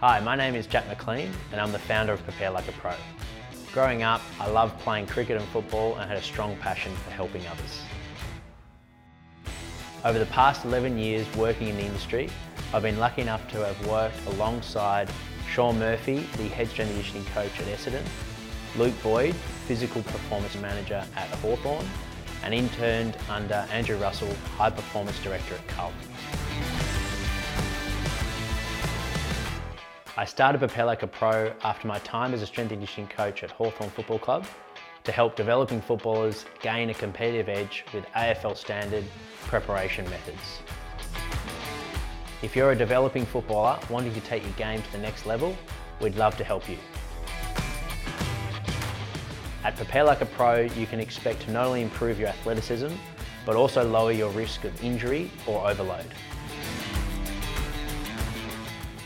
Hi, my name is Jack McLean and I'm the founder of Prepare Like a Pro. Growing up, I loved playing cricket and football and had a strong passion for helping others. Over the past 11 years working in the industry, I've been lucky enough to have worked alongside Sean Murphy, the head strength and conditioning coach at Essendon, Luke Boyd, physical performance manager at Hawthorn, and interned under Andrew Russell, high performance director at Carlton. I started Prepare Like a Pro after my time as a strength and conditioning coach at Hawthorn Football Club to help developing footballers gain a competitive edge with AFL standard preparation methods. If you're a developing footballer wanting to take your game to the next level, we'd love to help you. At Prepare Like a Pro, you can expect to not only improve your athleticism, but also lower your risk of injury or overload.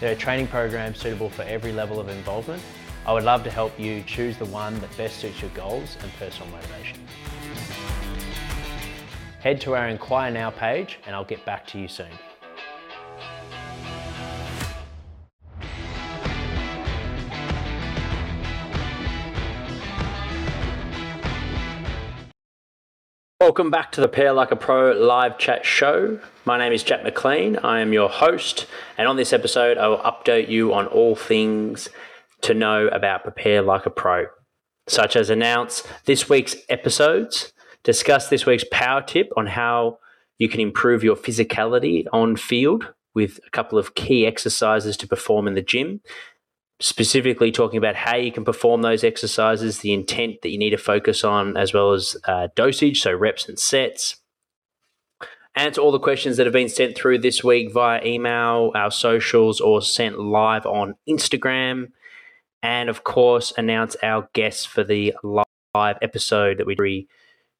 There are training programs suitable for every level of involvement. I would love to help you choose the one that best suits your goals and personal motivation. Head to our Inquire Now page and I'll get back to you soon. Welcome back to the Prepare Like a Pro live chat show. My name is Jack McLean. I am your host, and on this episode, I will update you on all things to know about Prepare Like a Pro, such as announce this week's episodes, discuss this week's power tip on how you can improve your physicality on field with a couple of key exercises to perform in the gym, specifically talking about how you can perform those exercises, the intent that you need to focus on, as well as uh, dosage, so reps and sets. Answer all the questions that have been sent through this week via email, our socials, or sent live on Instagram. And of course, announce our guests for the live episode that we do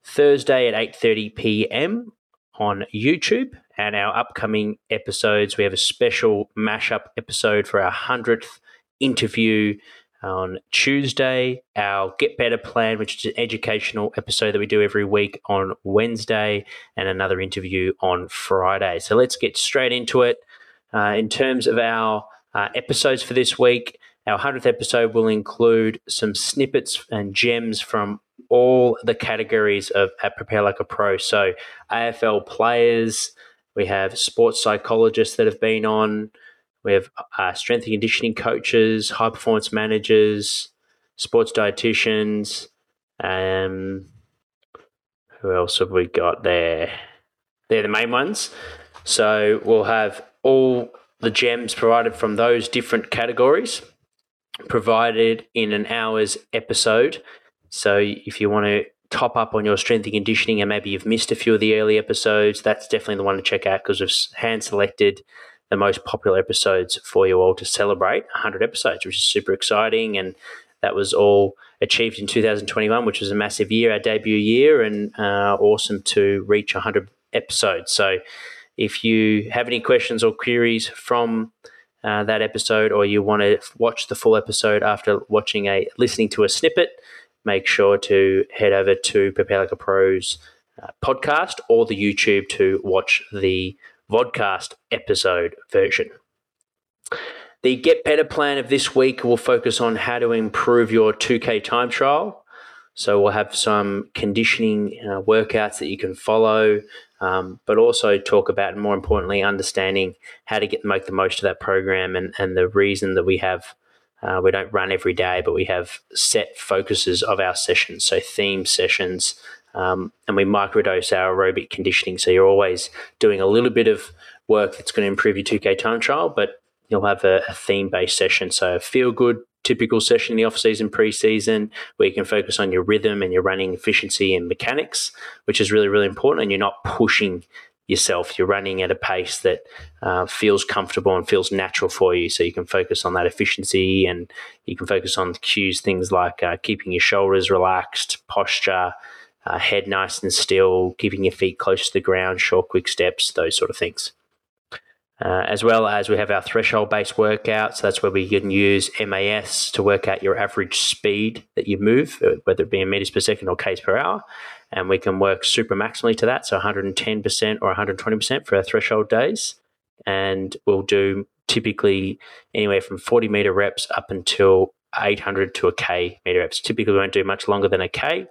Thursday at 8:30 p.m. on YouTube. And our upcoming episodes, we have a special mashup episode for our 100th interview on Tuesday, our Get Better plan, which is an educational episode that we do every week on Wednesday, and another interview on Friday. So let's get straight into it. Uh, in terms of our uh, episodes for this week, our 100th episode will include some snippets and gems from all the categories of at Prepare Like a Pro. So AFL players, we have sports psychologists that have been on, we have uh, strength and conditioning coaches, high performance managers, sports dietitians. Um, who else have we got there? They're the main ones. So we'll have all the gems provided from those different categories provided in an hour's episode. So if you want to top up on your strength and conditioning and maybe you've missed a few of the early episodes, that's definitely the one to check out because we've hand selected the most popular episodes for you all to celebrate 100 episodes, which is super exciting. And that was all achieved in 2021, which was a massive year, our debut year, and uh, awesome to reach 100 episodes. So, if you have any questions or queries from uh, that episode, or you want to watch the full episode after watching a listening to a snippet, make sure to head over to Prepare Like a Pros uh, podcast or the YouTube to watch the vodcast episode version. The Get Better plan of this week will focus on how to improve your 2K time trial. So we'll have some conditioning uh, workouts that you can follow, um, but also talk about, more importantly, understanding how to get make the most of that program and, and the reason that we have uh, we don't run every day, but we have set focuses of our sessions, so theme sessions um, and we microdose our aerobic conditioning. So you're always doing a little bit of work that's going to improve your 2K time trial, but you'll have a, a theme based session. So a feel good, typical session in the off season, pre season, where you can focus on your rhythm and your running efficiency and mechanics, which is really, really important. And you're not pushing yourself. You're running at a pace that uh, feels comfortable and feels natural for you. So you can focus on that efficiency and you can focus on cues, things like uh, keeping your shoulders relaxed, posture, uh, head nice and still, keeping your feet close to the ground, short, quick steps, those sort of things. Uh, as well as we have our threshold based workout. So that's where we can use MAS to work out your average speed that you move, uh, whether it be in meters per second or k's per hour. And we can work super maximally to that, so 110% or 120% for our threshold days. And we'll do typically anywhere from 40 meter reps up until 800 to a K meter reps. Typically, we won't do much longer than a K,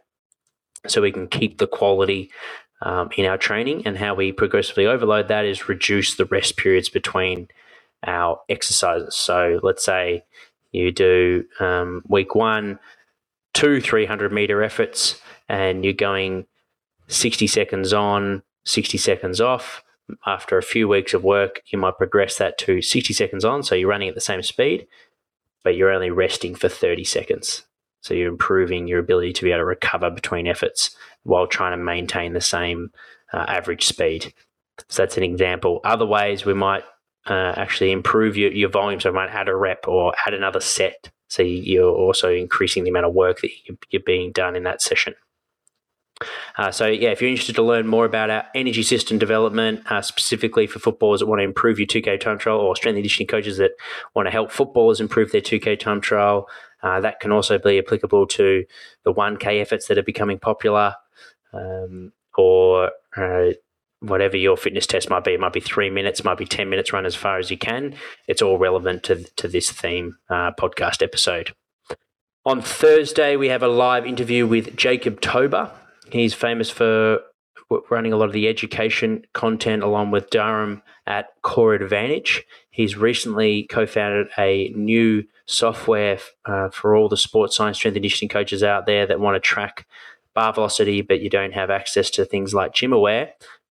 so we can keep the quality um, in our training. And how we progressively overload that is reduce the rest periods between our exercises. So let's say you do um, week one, two 300 meter efforts, and you're going 60 seconds on, 60 seconds off. After a few weeks of work, you might progress that to 60 seconds on. So you're running at the same speed, but you're only resting for 30 seconds. So you're improving your ability to be able to recover between efforts while trying to maintain the same uh, average speed. So that's an example. Other ways we might uh, actually improve your, your volume. So we might add a rep or add another set. So you're also increasing the amount of work that you're being done in that session. Uh, so, yeah, if you're interested to learn more about our energy system development, uh, specifically for footballers that want to improve your 2K time trial, or strength and conditioning coaches that want to help footballers improve their 2K time trial, uh, that can also be applicable to the 1K efforts that are becoming popular, um, or uh, whatever your fitness test might be. It might be three minutes, might be 10 minutes, run as far as you can. It's all relevant to, to this theme uh, podcast episode. On Thursday, we have a live interview with Jacob Tober. He's famous for running a lot of the education content along with Durham at Core Advantage. He's recently co founded a new software uh, for all the sports science strength and conditioning coaches out there that want to track bar velocity, but you don't have access to things like GymAware.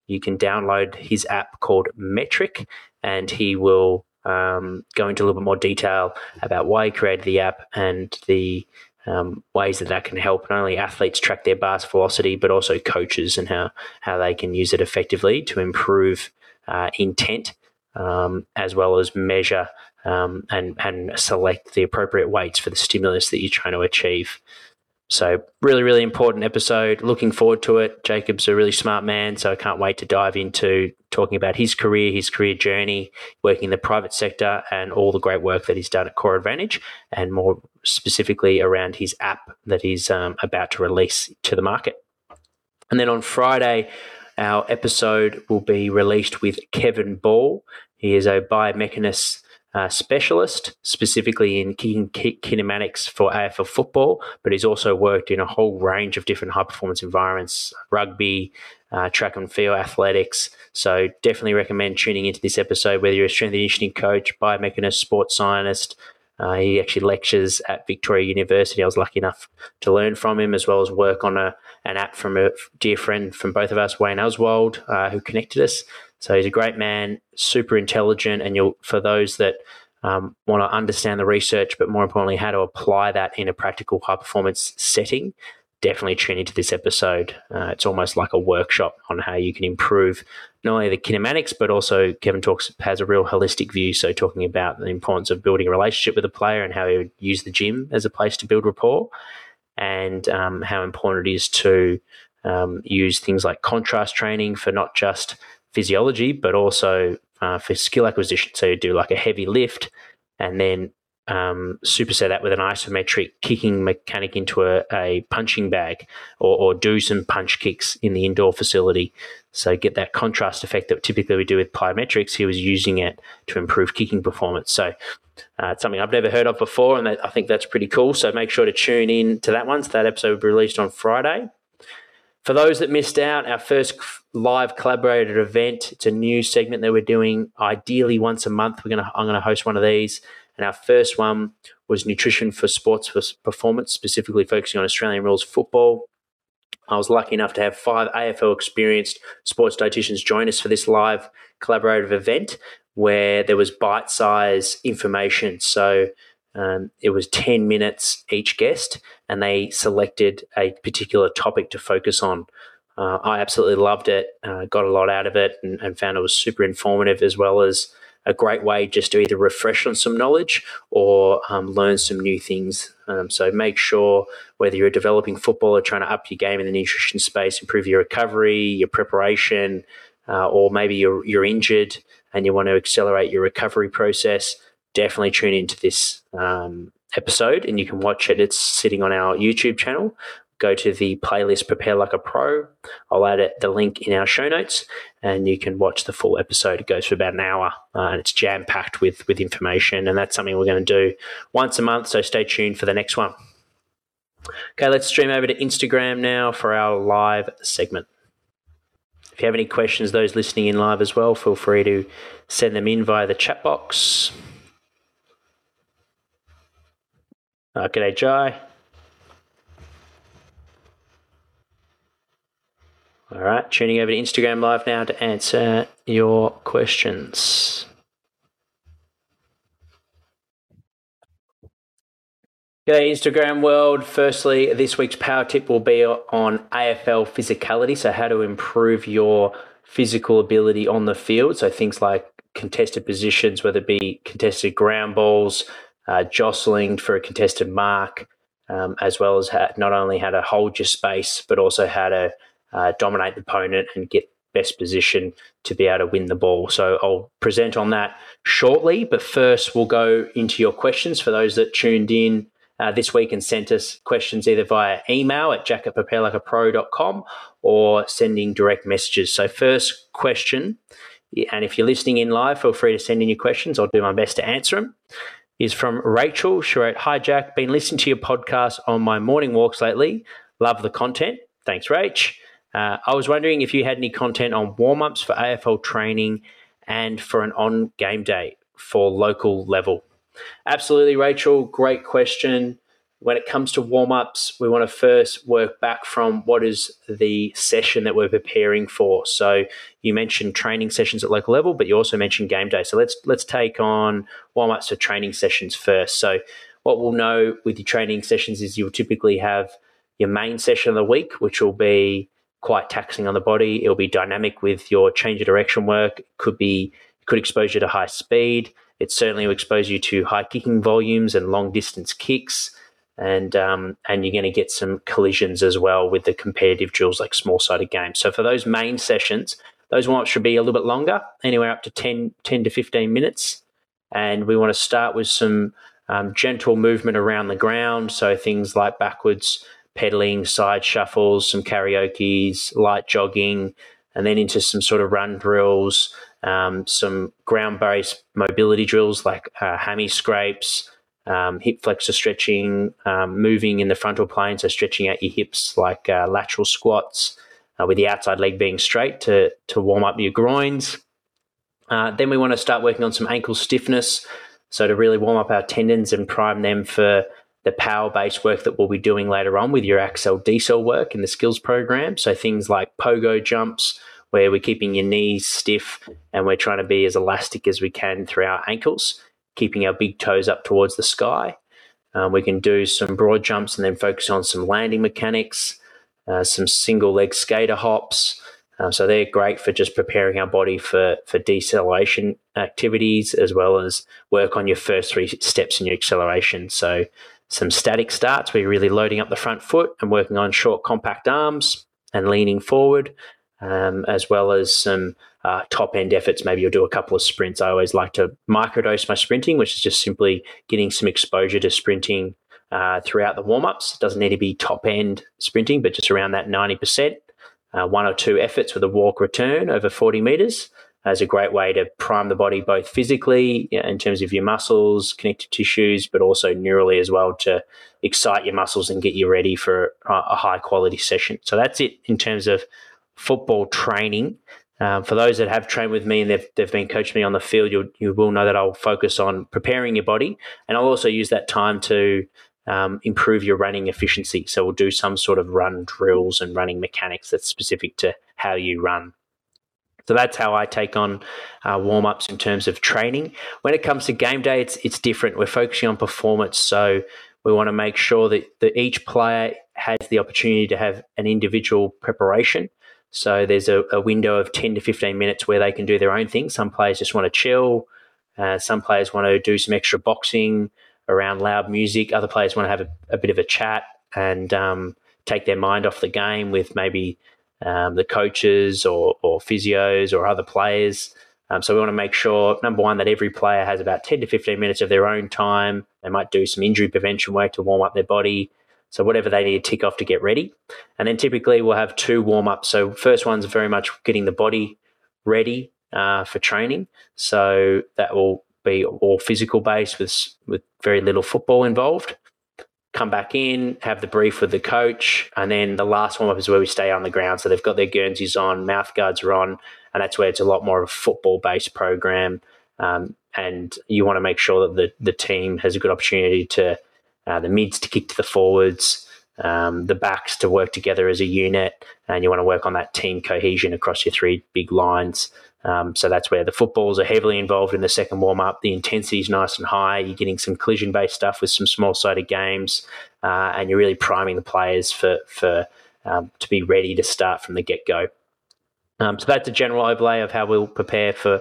You can download his app called Metric, and he will um, go into a little bit more detail about why he created the app and the um, ways that that can help not only athletes track their bars velocity, but also coaches and how, how they can use it effectively to improve uh, intent um, as well as measure um, and, and select the appropriate weights for the stimulus that you're trying to achieve. So, really, really important episode. Looking forward to it. Jacob's a really smart man, so I can't wait to dive into talking about his career, his career journey, working in the private sector, and all the great work that he's done at Core Advantage, and more specifically around his app that he's um, about to release to the market. And then on Friday, our episode will be released with Kevin Ball. He is a biomechanist uh, specialist, specifically in kicking kinematics for AFL football, but he's also worked in a whole range of different high performance environments, rugby, uh, track and field athletics. So definitely recommend tuning into this episode, whether you're a strength and conditioning coach, biomechanist, sports scientist. Uh, he actually lectures at Victoria University. I was lucky enough to learn from him, as well as work on a, an app from a dear friend from both of us, Wayne Oswald, uh, who connected us. So he's a great man, super intelligent, and you'll for those that um, want to understand the research, but more importantly, how to apply that in a practical high performance setting. Definitely tune into this episode. Uh, it's almost like a workshop on how you can improve not only the kinematics, but also Kevin talks has a real holistic view. So talking about the importance of building a relationship with a player and how he would use the gym as a place to build rapport, and um, how important it is to um, use things like contrast training for not just physiology, but also uh, for skill acquisition. So you do like a heavy lift and then um, superset that with an isometric kicking mechanic into a, a punching bag or, or, do some punch kicks in the indoor facility. So get that contrast effect that typically we do with plyometrics. He was using it to improve kicking performance. So uh, it's something I've never heard of before, and I think that's pretty cool. So make sure to tune in to that one. So that episode will be released on Friday. For those that missed out, our first live collaborated event. It's a new segment that we're doing. Ideally, once a month, we're gonna I'm gonna host one of these. And our first one was nutrition for sports for performance, specifically focusing on Australian rules football. I was lucky enough to have five AFL experienced sports dietitians join us for this live collaborative event where there was bite size information. So um, it was 10 minutes each guest, and they selected a particular topic to focus on. Uh, I absolutely loved it, uh, got a lot out of it, and, and, found it was super informative as well as a great way just to either refresh on some knowledge or um, learn some new things. Um, so make sure whether you're developing footballer trying to up your game in the nutrition space, improve your recovery, your preparation, uh, or maybe you're, you're injured and you want to accelerate your recovery process, definitely tune into this um, episode and you can watch it. It's sitting on our YouTube channel go to the playlist Prepare Like a Pro. I'll add the link in our show notes, and you can watch the full episode. It goes for about an hour, uh, and it's jam packed with with information. And that's something we're going to do once a month. So stay tuned for the next one. Okay, let's stream over to Instagram now for our live segment. If you have any questions, those listening in live as well, feel free to send them in via the chat box. Uh, g'day, Jai. All right, tuning over to Instagram Live now to answer your questions. G'day, Instagram world. Firstly, this week's power tip will be on AFL physicality. So, how to improve your physical ability on the field. So, things like contested positions, whether it be contested ground balls, uh, jostling for a contested mark, um, as well as how, not only how to hold your space, but also how to uh, dominate the opponent and get best position to be able to win the ball. So I'll present on that shortly, but first we'll go into your questions for those that tuned in uh, this week and sent us questions either via email at jack or sending direct messages. So first question, and if you're listening in live, feel free to send in your questions. I'll do my best to answer them. Is from Rachel. She wrote, Hi Jack, been listening to your podcast on my morning walks lately. Love the content. Thanks, Rach. Uh, I was wondering if you had any content on warm ups for AFL training and for an on game day for local level. Absolutely, Rachel. Great question. When it comes to warm ups, we want to first work back from what is the session that we're preparing for. So you mentioned training sessions at local level, but you also mentioned game day. So let's let's take on warm ups for training sessions first. So what we'll know with your training sessions is you'll typically have your main session of the week, which will be quite taxing on the body. It'll be dynamic with your change of direction work. It could be could expose you to high speed. It certainly will expose you to high kicking volumes and long distance kicks, and um, and you're going to get some collisions as well with the competitive drills like small sided games. So for those main sessions, those ones should be a little bit longer, anywhere up to 10, 10 to 15 minutes. And we want to start with some um, gentle movement around the ground. So things like backwards pedaling, side shuffles, some karaoke's, light jogging, and then into some sort of run drills, um, some ground based mobility drills like uh, hammy scrapes, um, hip flexor stretching, um, moving in the frontal plane, so stretching out your hips like uh, lateral squats, uh, with the outside leg being straight to, to warm up your groins. Uh, then we want to start working on some ankle stiffness, so to really warm up our tendons and prime them for the power based work that we'll be doing later on with your accel decel work in the skills program. So things like pogo jumps, where we're keeping your knees stiff and we're trying to be as elastic as we can through our ankles, keeping our big toes up towards the sky. Um, we can do some broad jumps and then focus on some landing mechanics, uh, some single leg skater hops. Um, so they're great for just preparing our body for, for deceleration activities as well as work on your first three steps in your acceleration. So some static starts where you're really loading up the front foot and working on short, compact arms and leaning forward, um, as well as some uh, top end efforts. Maybe you'll do a couple of sprints. I always like to microdose my sprinting, which is just simply getting some exposure to sprinting uh, throughout the warm ups. It doesn't need to be top end sprinting, but just around that 90%. Uh, one or two efforts with a walk return over 40 meters as a great way to prime the body both physically in terms of your muscles, connective tissues, but also neurally as well to excite your muscles and get you ready for a high quality session. So that's it in terms of football training. Um, for those that have trained with me and they've, they've been coaching me on the field, you you will know that I'll focus on preparing your body, and I'll also use that time to um, improve your running efficiency. So we'll do some sort of run drills and running mechanics that's specific to how you run. So that's how I take on uh, warm ups in terms of training. When it comes to game day, it's it's different. We're focusing on performance, so we want to make sure that, that each player has the opportunity to have an individual preparation. So there's a, a window of 10 to 15 minutes where they can do their own thing. Some players just want to chill. Uh, some players want to do some extra boxing around loud music. Other players want to have a, a bit of a chat and um, take their mind off the game with maybe um, the coaches or, or physios or other players. Um, so we want to make sure, number one, that every player has about 10 to 15 minutes of their own time. They might do some injury prevention work to warm up their body, So whatever they need to tick off to get ready. And then typically we'll have two warm ups. So first one's very much getting the body ready uh, for training. So that will be all physical based with with very little football involved. Come back in, have the brief with the coach, and then the last warm up is where we stay on the ground. So they've got their Guernseys on, mouth guards are on, and that's where it's a lot more of a football based program. Um, and you want to make sure that the, the team has a good opportunity to uh, the mids to kick to the forwards, um, the backs to work together as a unit, and you want to work on that team cohesion across your three big lines. Um, so that's where the footballs are heavily involved in the second warm up. The intensity is nice and high. You're getting some collision based stuff with some small sided games, uh, and you're really priming the players for for um, to be ready to start from the get go. Um, so that's a general overlay of how we'll prepare for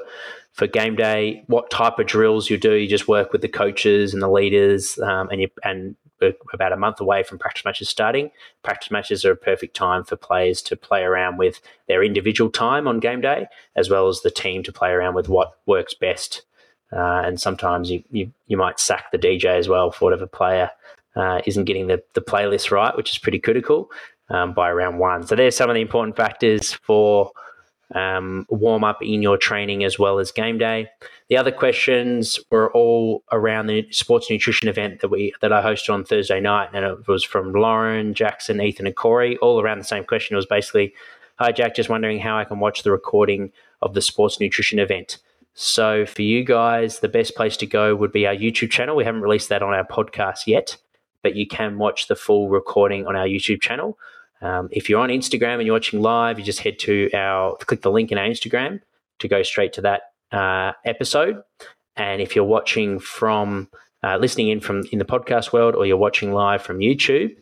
for game day. What type of drills you do? You just work with the coaches and the leaders, um, and you and about a month away from practice matches starting. Practice matches are a perfect time for players to play around with their individual time on game day, as well as the team to play around with what works best. Uh, and sometimes you, you, you might sack the DJ as well for whatever player uh, isn't getting the, the playlist right, which is pretty critical um, by round one. So there's some of the important factors for um, warm up in your training as well as game day. The other questions were all around the sports nutrition event that we that I hosted on Thursday night, and it was from Lauren, Jackson, Ethan, and Corey, all around the same question. It was basically, "Hi Jack, just wondering how I can watch the recording of the sports nutrition event." So for you guys, the best place to go would be our YouTube channel. We haven't released that on our podcast yet, but you can watch the full recording on our YouTube channel. Um, if you're on Instagram and you're watching live, you just head to our click the link in our Instagram to go straight to that uh, episode. And if you're watching from uh, listening in from in the podcast world or you're watching live from YouTube,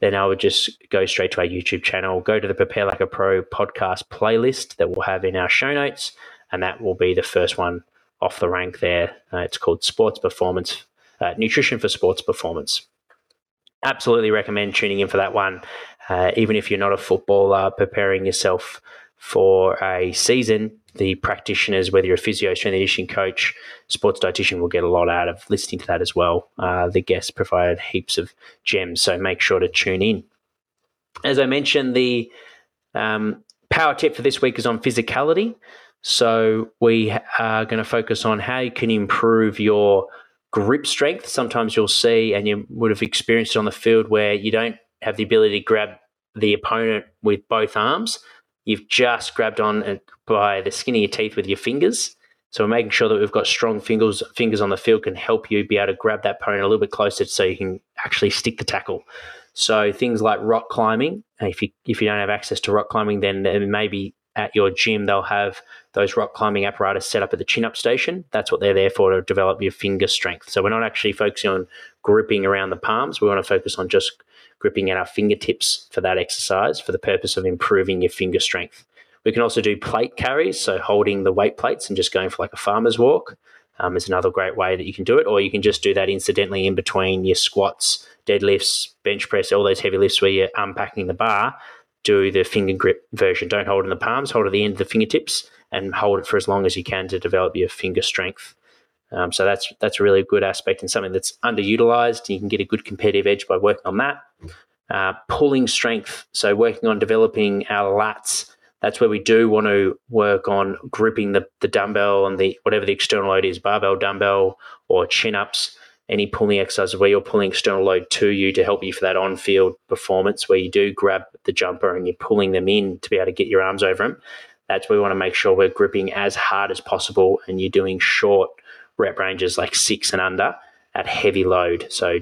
then I would just go straight to our YouTube channel, go to the Prepare Like a Pro podcast playlist that we'll have in our show notes, and that will be the first one off the rank there. Uh, it's called Sports Performance, uh, Nutrition for Sports Performance. Absolutely recommend tuning in for that one uh, even if you're not a footballer, preparing yourself for a season, the practitioners, whether you're a physio, strength conditioning coach, sports dietitian, will get a lot out of listening to that as well. Uh, the guests provided heaps of gems, so make sure to tune in. As I mentioned, the um, power tip for this week is on physicality. So we are going to focus on how you can improve your grip strength. Sometimes you'll see, and you would have experienced it on the field, where you don't have the ability to grab the opponent with both arms. You've just grabbed on by the skin of your teeth with your fingers. So we're making sure that we've got strong fingers fingers on the field can help you be able to grab that opponent a little bit closer so you can actually stick the tackle. So things like rock climbing, if you if you don't have access to rock climbing, then, maybe at your gym they'll have those rock climbing apparatus set up at the chin up station. That's what they're there for to develop your finger strength. So we're not actually focusing on gripping around the palms. We want to focus on just gripping at our fingertips for that exercise for the purpose of improving your finger strength. We can also do plate carries, so holding the weight plates and just going for like a farmer's walk um, is another great way that you can do it. Or you can just do that incidentally in between your squats, deadlifts, bench press, all those heavy lifts where you're unpacking the bar. Do the finger grip version. Don't hold in the palms, hold at the end of the fingertips and hold it for as long as you can to develop your finger strength. Um, so that's that's a really good aspect and something that's underutilized. You can get a good competitive edge by working on that. Uh, pulling strength, so working on developing our lats. That's where we do want to work on gripping the, the dumbbell and the whatever the external load is, barbell, dumbbell, or chin ups. Any pulling exercises where you're pulling external load to you to help you for that on field performance, where you do grab the jumper and you're pulling them in to be able to get your arms over them. That's where we want to make sure we're gripping as hard as possible and you're doing short rep ranges like six and under at heavy load. So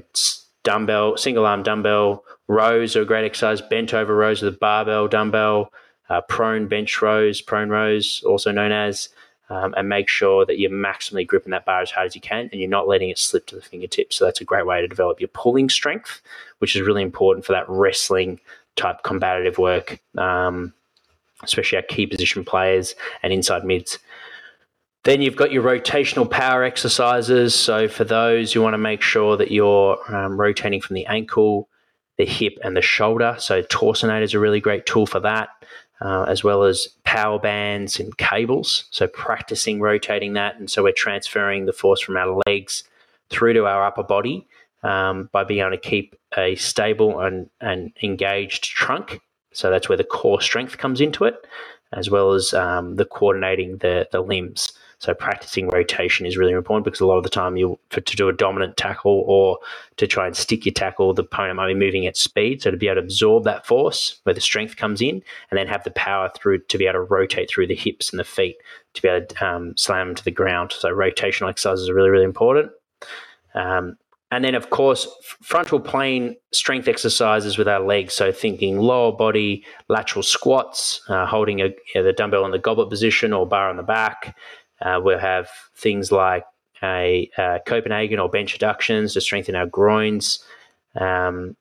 dumbbell, single arm dumbbell, rows are a great exercise, bent over rows with a barbell dumbbell, uh, prone bench rows, prone rows, also known as, um, and make sure that you're maximally gripping that bar as hard as you can and you're not letting it slip to the fingertips. So that's a great way to develop your pulling strength, which is really important for that wrestling type combative work, um, especially our key position players and inside mids. Then you've got your rotational power exercises. So for those, you want to make sure that you're um, rotating from the ankle, the hip, and the shoulder. So Torsionator is a really great tool for that, uh, as well as power bands and cables. So practicing rotating that, and so we're transferring the force from our legs through to our upper body. um, by being able to keep a stable and, and engaged trunk. So that's where the core strength comes into it, as well as um, the coordinating the, the limbs. So practicing rotation is really important because a lot of the time you for to do a dominant tackle or to try and stick your tackle, the opponent might be moving at speed. So to be able to absorb that force where the strength comes in, and then have the power through to be able to rotate through the hips and the feet to be able to um, slam to the ground. So rotational exercises are really really important. Um, and then, of course, frontal plane strength exercises with our legs. So, thinking lower body lateral squats, uh, holding a, you know, the dumbbell in the goblet position or bar on the back. Uh, we'll have things like a, a, Copenhagen or bench adductions to strengthen our groins. Um,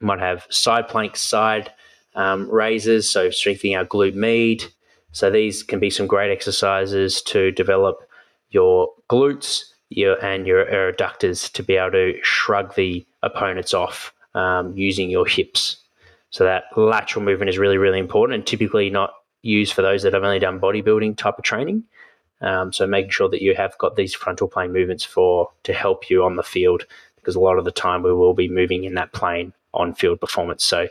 might have side plank side um, raises, so strengthening our glute med. So, these can be some great exercises to develop your glutes your and your adductors to be able to shrug the opponents off um, using your hips. So that lateral movement is really, really important and typically not used for those that have only done bodybuilding type of training. Um, so making sure that you have got these frontal plane movements for to help you on the field because a lot of the time we will be moving in that plane on field performance. So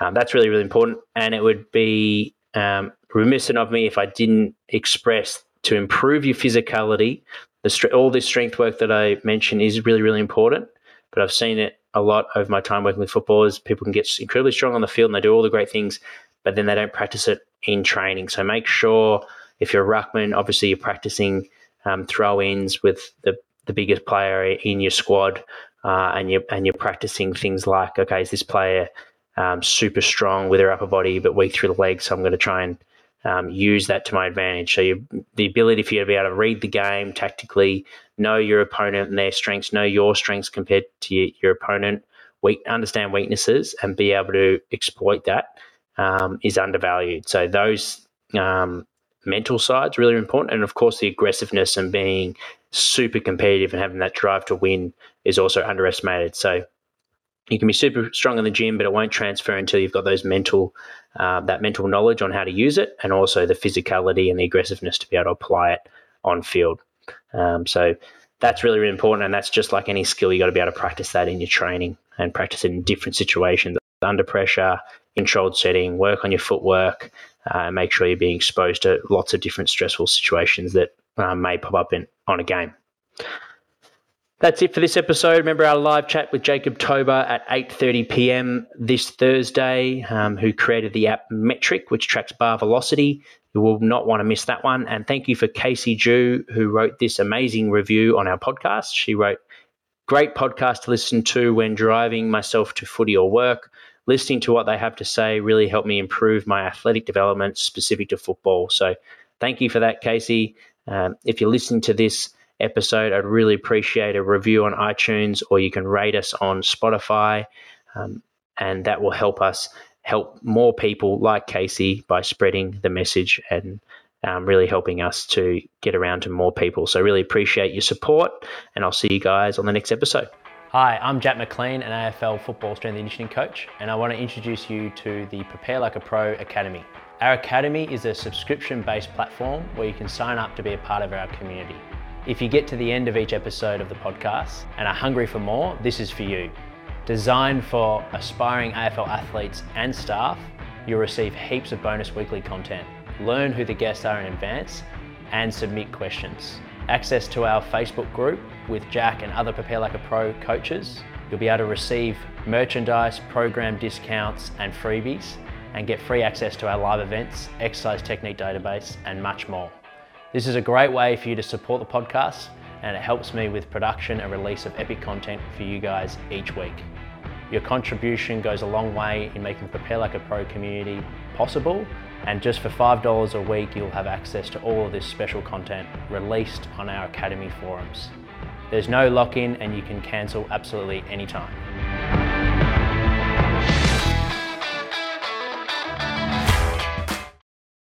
um, that's really, really important. And it would be um, remiss of me if I didn't express to improve your physicality the all this strength work that I mentioned is really, really important. But I've seen it a lot over my time working with footballers. People can get incredibly strong on the field and they do all the great things, but then they don't practice it in training. So make sure if you're a ruckman, obviously you're practicing um, throw ins with the, the biggest player in your squad, uh, and you're and you're practicing things like, okay, is this player um, super strong with their upper body but weak through the legs? So I'm going to try and um, use that to my advantage. So you, the ability for you to be able to read the game tactically, know your opponent and their strengths, know your strengths compared to your, your opponent, weak, understand weaknesses, and be able to exploit that um, is undervalued. So those um, mental sides really important, and of course the aggressiveness and being super competitive and having that drive to win is also underestimated. So you can be super strong in the gym, but it won't transfer until you've got those mental, uh, that mental knowledge on how to use it, and also the physicality and the aggressiveness to be able to apply it on field. Um, so that's really, really important, and that's just like any skill. You got to be able to practice that in your training and practice it in different situations, under pressure, controlled setting. Work on your footwork, uh, make sure you're being exposed to lots of different stressful situations that uh, may pop up in on a game. That's it for this episode. Remember our live chat with Jacob Tober at 8:30 p.m. this Thursday, um, who created the app Metric, which tracks bar velocity. You will not want to miss that one. And thank you for Casey Jew, who wrote this amazing review on our podcast. She wrote, "Great podcast to listen to when driving myself to footy or work. Listening to what they have to say really helped me improve my athletic development specific to football." So, thank you for that, Casey. Um, if you're listening to this episode, I'd really appreciate a review on iTunes or you can rate us on Spotify. Um, and that will help us help more people like Casey by spreading the message and um, really helping us to get around to more people. So, really appreciate your support, and I'll see you guys on the next episode. Hi, I'm Jack McLean, an AFL football strength and conditioning coach, and I want to introduce you to the Prepare Like a Pro Academy. Our academy is a subscription based platform where you can sign up to be a part of our community. If you get to the end of each episode of the podcast and are hungry for more, this is for you. Designed for aspiring AFL athletes and staff, you'll receive heaps of bonus weekly content, learn who the guests are in advance, and submit questions. Access to our Facebook group with Jack and other Prepare Like a Pro coaches. You'll be able to receive merchandise, program discounts, and freebies, and get free access to our live events, exercise technique database, and much more. This is a great way for you to support the podcast and it helps me with production and release of epic content for you guys each week. Your contribution goes a long way in making the Prepare Like a Pro community possible and just for $5 a week you'll have access to all of this special content released on our Academy forums. There's no lock-in and you can cancel absolutely anytime.